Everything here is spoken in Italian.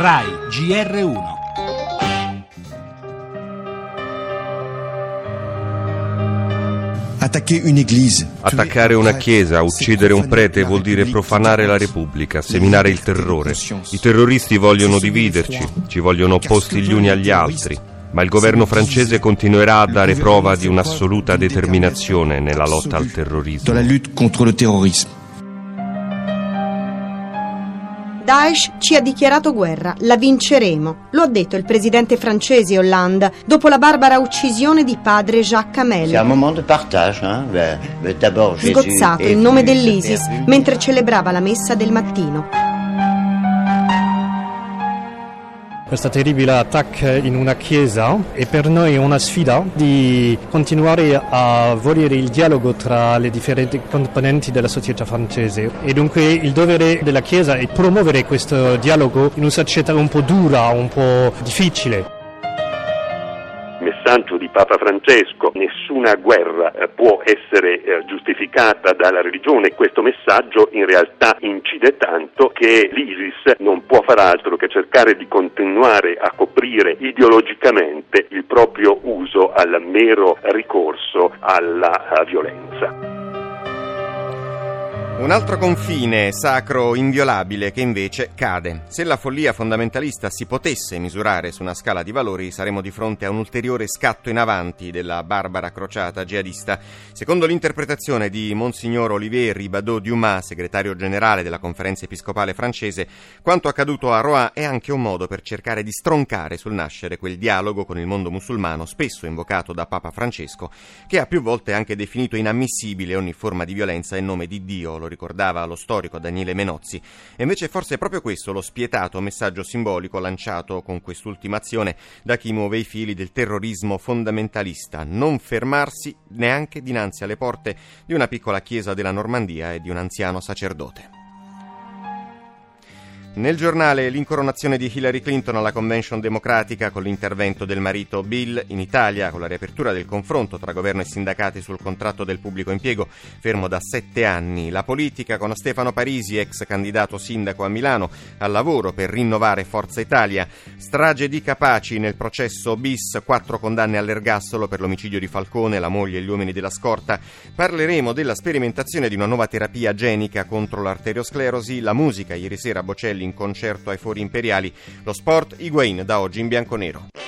RAI GR1 Attaccare una chiesa, uccidere un prete vuol dire profanare la Repubblica, seminare il terrore. I terroristi vogliono dividerci, ci vogliono opposti gli uni agli altri, ma il governo francese continuerà a dare prova di un'assoluta determinazione nella lotta al terrorismo. Daesh ci ha dichiarato guerra, la vinceremo. Lo ha detto il presidente francese Hollande dopo la barbara uccisione di padre Jacques Hamel. C'est un moment de partage. Jésus Sgozzato in nome dell'ISIS mentre celebrava la messa del mattino. Questa terribile attacco in una chiesa è per noi una sfida di continuare a volere il dialogo tra le differenti componenti della società francese. E dunque il dovere della chiesa è promuovere questo dialogo in una società un po' dura, un po' difficile messaggio di Papa Francesco, nessuna guerra eh, può essere eh, giustificata dalla religione, questo messaggio in realtà incide tanto che l'ISIS non può far altro che cercare di continuare a coprire ideologicamente il proprio uso al mero ricorso alla violenza. Un altro confine sacro inviolabile che invece cade. Se la follia fondamentalista si potesse misurare su una scala di valori, saremmo di fronte a un ulteriore scatto in avanti della barbara crociata jihadista. Secondo l'interpretazione di Monsignor Olivier Ribadot Dumas, segretario generale della conferenza episcopale francese, quanto accaduto a Rouen è anche un modo per cercare di stroncare sul nascere quel dialogo con il mondo musulmano, spesso invocato da Papa Francesco, che ha più volte anche definito inammissibile ogni forma di violenza in nome di Dio ricordava lo storico Daniele Menozzi. E invece forse è proprio questo lo spietato messaggio simbolico lanciato con quest'ultima azione da chi muove i fili del terrorismo fondamentalista, non fermarsi neanche dinanzi alle porte di una piccola chiesa della Normandia e di un anziano sacerdote. Nel giornale l'incoronazione di Hillary Clinton alla convention democratica con l'intervento del marito Bill in Italia, con la riapertura del confronto tra governo e sindacati sul contratto del pubblico impiego, fermo da sette anni. La politica con Stefano Parisi, ex candidato sindaco a Milano, al lavoro per rinnovare Forza Italia. Strage di Capaci nel processo bis, quattro condanne all'ergastolo per l'omicidio di Falcone, la moglie e gli uomini della scorta. Parleremo della sperimentazione di una nuova terapia genica contro l'arteriosclerosi, la musica ieri sera a Bocelli in concerto ai Fori Imperiali, lo sport Higuain da oggi in bianco-nero.